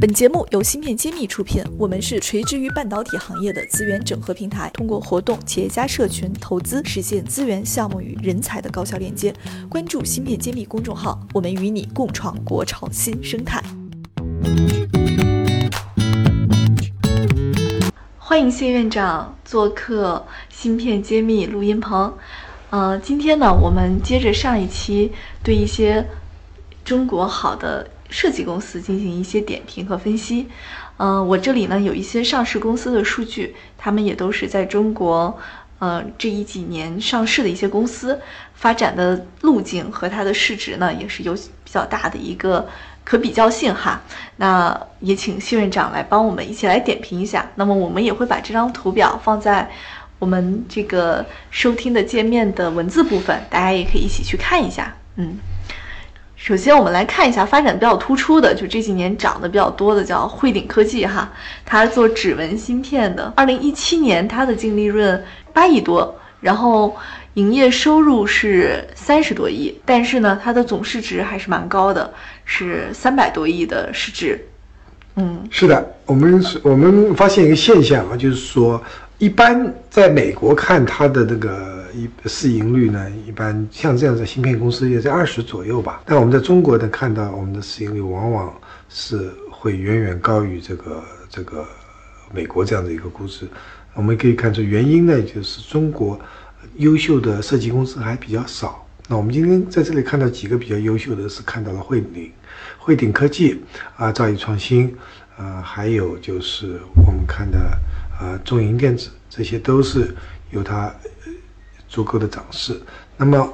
本节目由芯片揭秘出品，我们是垂直于半导体行业的资源整合平台，通过活动、企业家社群、投资，实现资源、项目与人才的高效链接。关注芯片揭秘公众号，我们与你共创国潮新生态。欢迎谢院长做客芯片揭秘录音棚。呃，今天呢，我们接着上一期对一些中国好的。设计公司进行一些点评和分析，嗯，我这里呢有一些上市公司的数据，他们也都是在中国，呃，这一几年上市的一些公司发展的路径和它的市值呢，也是有比较大的一个可比较性哈。那也请谢院长来帮我们一起来点评一下。那么我们也会把这张图表放在我们这个收听的界面的文字部分，大家也可以一起去看一下，嗯。首先，我们来看一下发展比较突出的，就这几年涨得比较多的，叫汇顶科技哈，它做指纹芯片的。二零一七年，它的净利润八亿多，然后营业收入是三十多亿，但是呢，它的总市值还是蛮高的，是三百多亿的市值。嗯，是的，我们我们发现一个现象啊，就是说，一般在美国看它的那个。一市盈率呢，一般像这样的芯片公司也在二十左右吧。但我们在中国呢，看到我们的市盈率往往是会远远高于这个这个美国这样的一个估值。我们可以看出原因呢，就是中国优秀的设计公司还比较少。那我们今天在这里看到几个比较优秀的是看到了汇顶、汇顶科技啊、兆易创新啊，还有就是我们看的啊中银电子，这些都是有它。足够的涨势，那么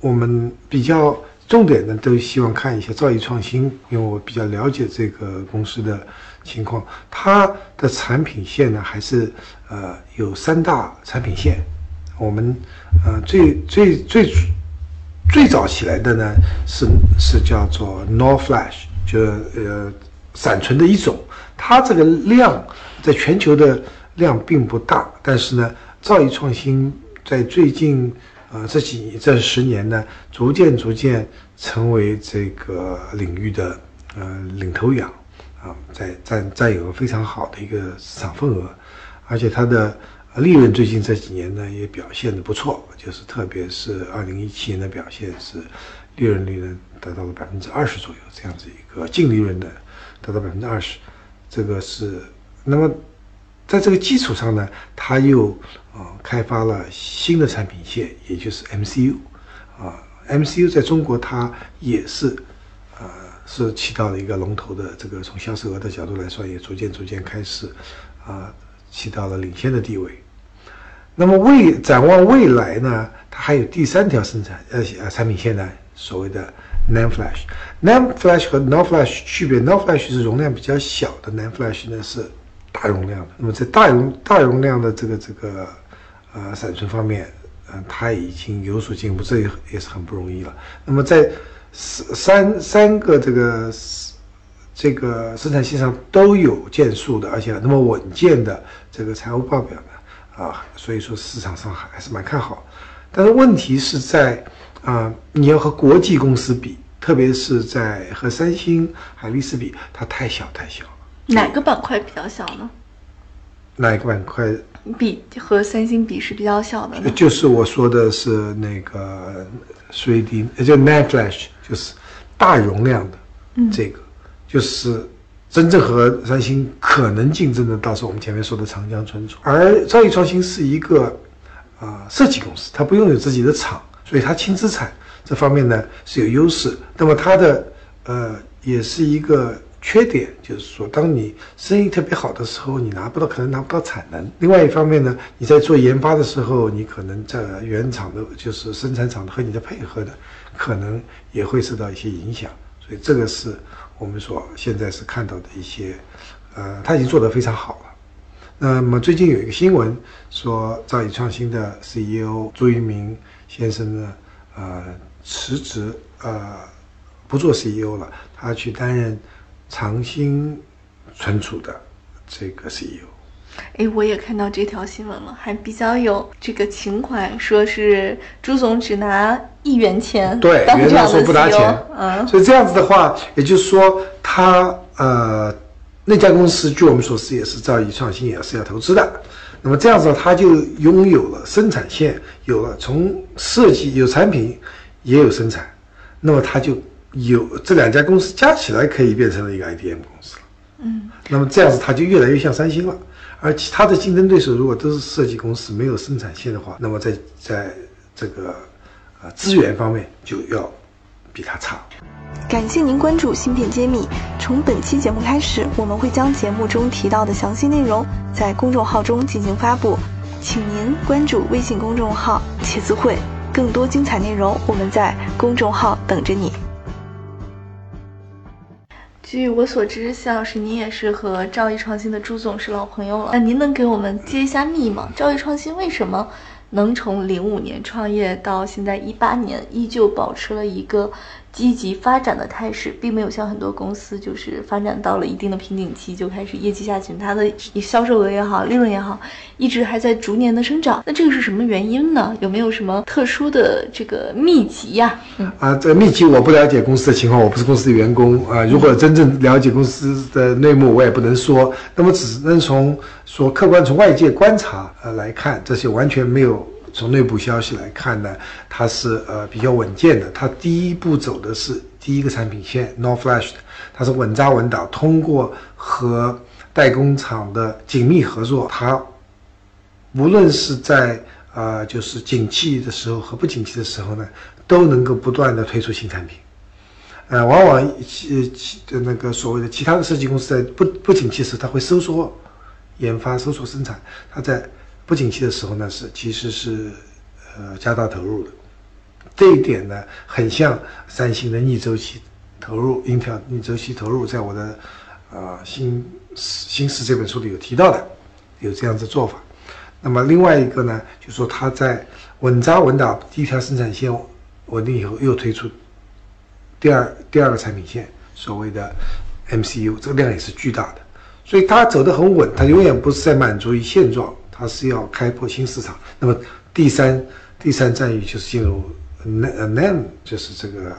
我们比较重点的都希望看一下兆易创新，因为我比较了解这个公司的情况，它的产品线呢还是呃有三大产品线，我们呃最最最最早起来的呢是是叫做 NOR Flash，就呃闪存的一种，它这个量在全球的量并不大，但是呢兆易创新。在最近，呃，这几这十年呢，逐渐逐渐成为这个领域的呃领头羊，啊，在占占有非常好的一个市场份额，而且它的利润最近这几年呢也表现的不错，就是特别是二零一七年的表现是利润率呢达到了百分之二十左右，这样子一个净利润的达到百分之二十，这个是那么。在这个基础上呢，它又啊开发了新的产品线，也就是 MCU，啊 MCU 在中国它也是，呃是起到了一个龙头的这个从销售额的角度来说，也逐渐逐渐开始啊起到了领先的地位。那么未展望未来呢，它还有第三条生产呃呃产品线呢，所谓的 NAND Flash。NAND Flash 和 NOR Flash 区别，NOR Flash 是容量比较小的，NAND Flash 呢是。大容量的，那么在大容大容量的这个这个呃闪存方面，嗯，它已经有所进步，这也也是很不容易了。那么在三三个这个这个生产线上都有建树的，而且那么稳健的这个财务报表呢，啊，所以说市场上还还是蛮看好。但是问题是在啊，你要和国际公司比，特别是在和三星、海力士比，它太小太小。哪个板块比较小呢？哪个板块比和三星比是比较小的？就是我说的是那个 3D，也就 NAND Flash，就是大容量的这个，就是真正和三星可能竞争的，倒是我们前面说的长江存储。而兆易创新是一个啊设计公司，它不拥有自己的厂，所以它轻资产这方面呢是有优势。那么它的呃也是一个。缺点就是说，当你生意特别好的时候，你拿不到，可能拿不到产能。另外一方面呢，你在做研发的时候，你可能在原厂的，就是生产厂和你的配合的，可能也会受到一些影响。所以这个是我们所现在是看到的一些，呃，他已经做得非常好了。那么最近有一个新闻说，兆易创新的 CEO 朱一鸣先生呢，呃，辞职，呃，不做 CEO 了，他去担任。长兴存储的这个 CEO，哎，我也看到这条新闻了，还比较有这个情怀，说是朱总只拿一元钱，对，原来说不拿钱，嗯，所以这样子的话，也就是说他呃那家公司据我们所知也是兆易创新也是要投资的。那么这样子，他就拥有了生产线，有了从设计有产品，也有生产，那么他就有这两家公司加起来可以变成了一个 IDM 公司了。嗯，那么这样子，它就越来越像三星了。而其他的竞争对手如果都是设计公司，没有生产线的话，那么在在这个呃资源方面就要比它差。感谢您关注《芯片揭秘》。从本期节目开始，我们会将节目中提到的详细内容在公众号中进行发布，请您关注微信公众号“茄子会”，更多精彩内容我们在公众号等着你。据我所知，谢老师您也是和兆易创新的朱总是老朋友了，那您能给我们揭一下密吗？兆易创新为什么能从零五年创业到现在一八年，依旧保持了一个？积极发展的态势，并没有像很多公司，就是发展到了一定的瓶颈期就开始业绩下行。它的销售额也好，利润也好，一直还在逐年的生长。那这个是什么原因呢？有没有什么特殊的这个秘籍呀？嗯啊，这个秘籍我不了解公司的情况，我不是公司的员工啊。如果真正了解公司的内幕，我也不能说。那么只能从说客观从外界观察呃来看，这些完全没有。从内部消息来看呢，它是呃比较稳健的。它第一步走的是第一个产品线 n o r Flash 的，它是稳扎稳打，通过和代工厂的紧密合作，它无论是在呃就是景气的时候和不景气的时候呢，都能够不断的推出新产品。呃，往往其其的那个所谓的其他的设计公司在不不景气时，它会收缩研发、收缩生产，它在。不景气的时候呢，是其实是，呃，加大投入的，这一点呢，很像三星的逆周期投入，Intel 逆周期投入，在我的，呃，新新史这本书里有提到的，有这样子做法。那么另外一个呢，就说它在稳扎稳打第一条生产线稳定以后，又推出第二第二个产品线，所谓的 MCU，这个量也是巨大的，所以它走得很稳，它永远不是在满足于现状。它是要开拓新市场，那么第三第三战役就是进入 n a n 就是这个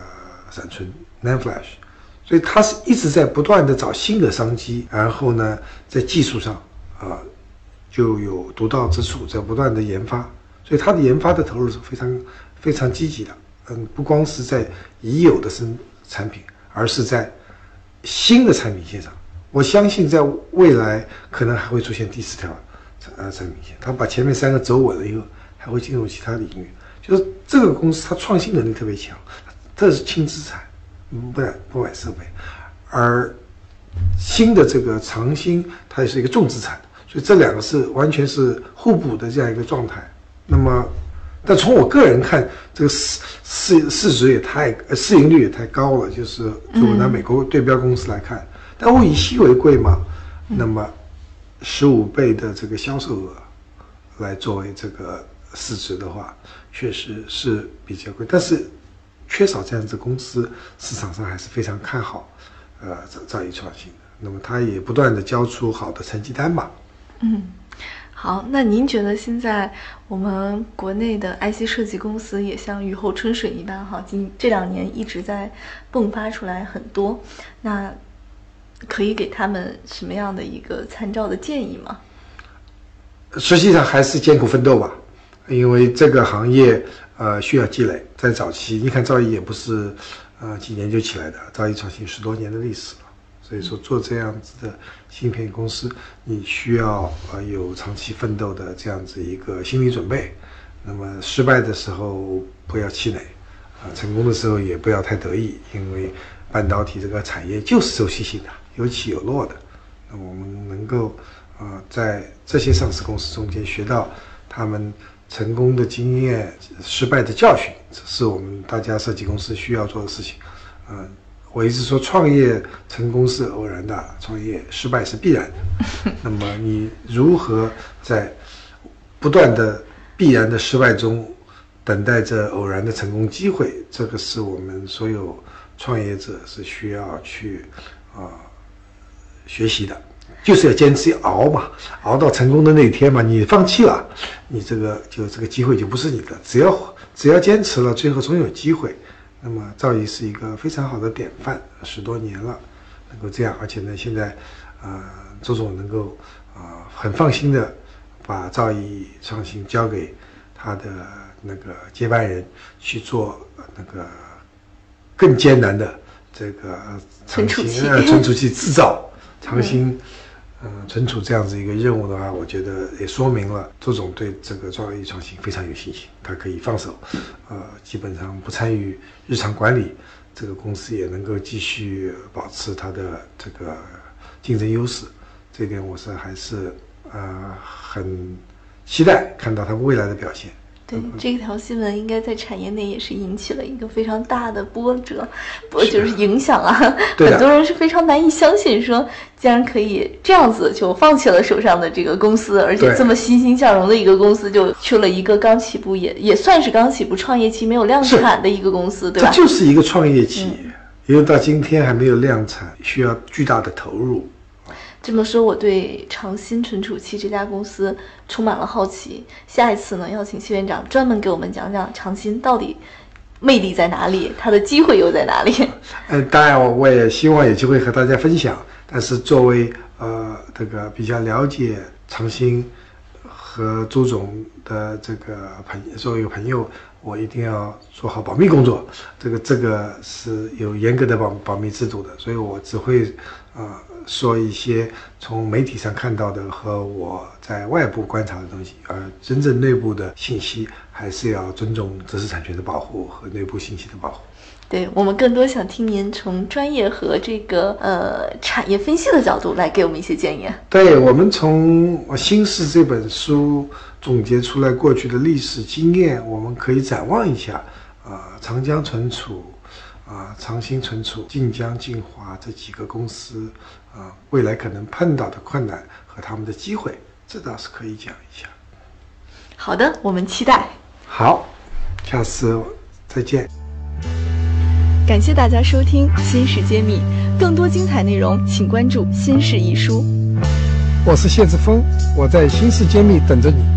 闪存 NAND Flash，所以它是一直在不断的找新的商机，然后呢，在技术上啊就有独到之处，在不断的研发，所以它的研发的投入是非常非常积极的。嗯，不光是在已有的生产品，而是在新的产品线上，我相信在未来可能还会出现第四条。啊，产品线，他把前面三个走稳了以后，还会进入其他领域。就是这个公司，它创新能力特别强，这是轻资产，嗯不买不买设备，而新的这个长兴，它也是一个重资产，所以这两个是完全是互补的这样一个状态。那么，但从我个人看，这个市市市值也太市盈率也太高了，就是如果拿美国对标公司来看，但物以稀为贵嘛，那么。十五倍的这个销售额来作为这个市值的话，确实是比较贵，但是缺少这样子公司，市场上还是非常看好，呃，造造诣创新的。那么它也不断的交出好的成绩单吧。嗯，好，那您觉得现在我们国内的 IC 设计公司也像雨后春笋一般哈，今这两年一直在迸发出来很多，那。可以给他们什么样的一个参照的建议吗？实际上还是艰苦奋斗吧，因为这个行业呃需要积累。在早期，你看兆易也不是呃几年就起来的，兆易创新十多年的历史了。所以说做这样子的芯片公司，你需要呃有长期奋斗的这样子一个心理准备。那么失败的时候不要气馁，啊，成功的时候也不要太得意，因为半导体这个产业就是周期性的。有起有落的，那我们能够，呃，在这些上市公司中间学到他们成功的经验、失败的教训，这是我们大家设计公司需要做的事情。嗯，我一直说，创业成功是偶然的，创业失败是必然的。那么你如何在不断的必然的失败中，等待着偶然的成功机会？这个是我们所有创业者是需要去，啊。学习的，就是要坚持熬嘛，熬到成功的那一天嘛。你放弃了，你这个就这个机会就不是你的。只要只要坚持了，最后总有机会。那么赵毅是一个非常好的典范，十多年了，能够这样，而且呢，现在，呃，周总能够呃很放心的把赵毅创新交给他的那个接班人去做那个更艰难的这个存储器呃存储器制造长新。嗯，存储这样子一个任务的话，我觉得也说明了周总对这个创意创新非常有信心，他可以放手，呃，基本上不参与日常管理，这个公司也能够继续保持它的这个竞争优势，这点我是还是呃很期待看到它未来的表现。对这条新闻，应该在产业内也是引起了一个非常大的波折，不就是影响啊？很多人是非常难以相信，说竟然可以这样子就放弃了手上的这个公司，而且这么欣欣向荣的一个公司，就去了一个刚起步，也也算是刚起步创业期没有量产的一个公司，对吧？这就是一个创业企业，因为到今天还没有量产，需要巨大的投入。这么说，我对长鑫存储器这家公司充满了好奇。下一次呢，邀请谢院长专门给我们讲讲长鑫到底魅力在哪里，它的机会又在哪里？嗯，当然，我也希望有机会和大家分享。但是作为呃这个比较了解长鑫和朱总的这个朋作为一个朋友，我一定要做好保密工作。这个这个是有严格的保保密制度的，所以我只会啊。说一些从媒体上看到的和我在外部观察的东西，而真正内部的信息还是要尊重知识产权的保护和内部信息的保护。对我们更多想听您从专业和这个呃产业分析的角度来给我们一些建议。对我们从《新事》这本书总结出来过去的历史经验，我们可以展望一下啊，长江存储。啊，长兴存储、晋江、晋华这几个公司，啊，未来可能碰到的困难和他们的机会，这倒是可以讲一下。好的，我们期待。好，下次再见。感谢大家收听《新事揭秘》，更多精彩内容请关注《新事一书》。我是谢志峰，我在《新事揭秘》等着你。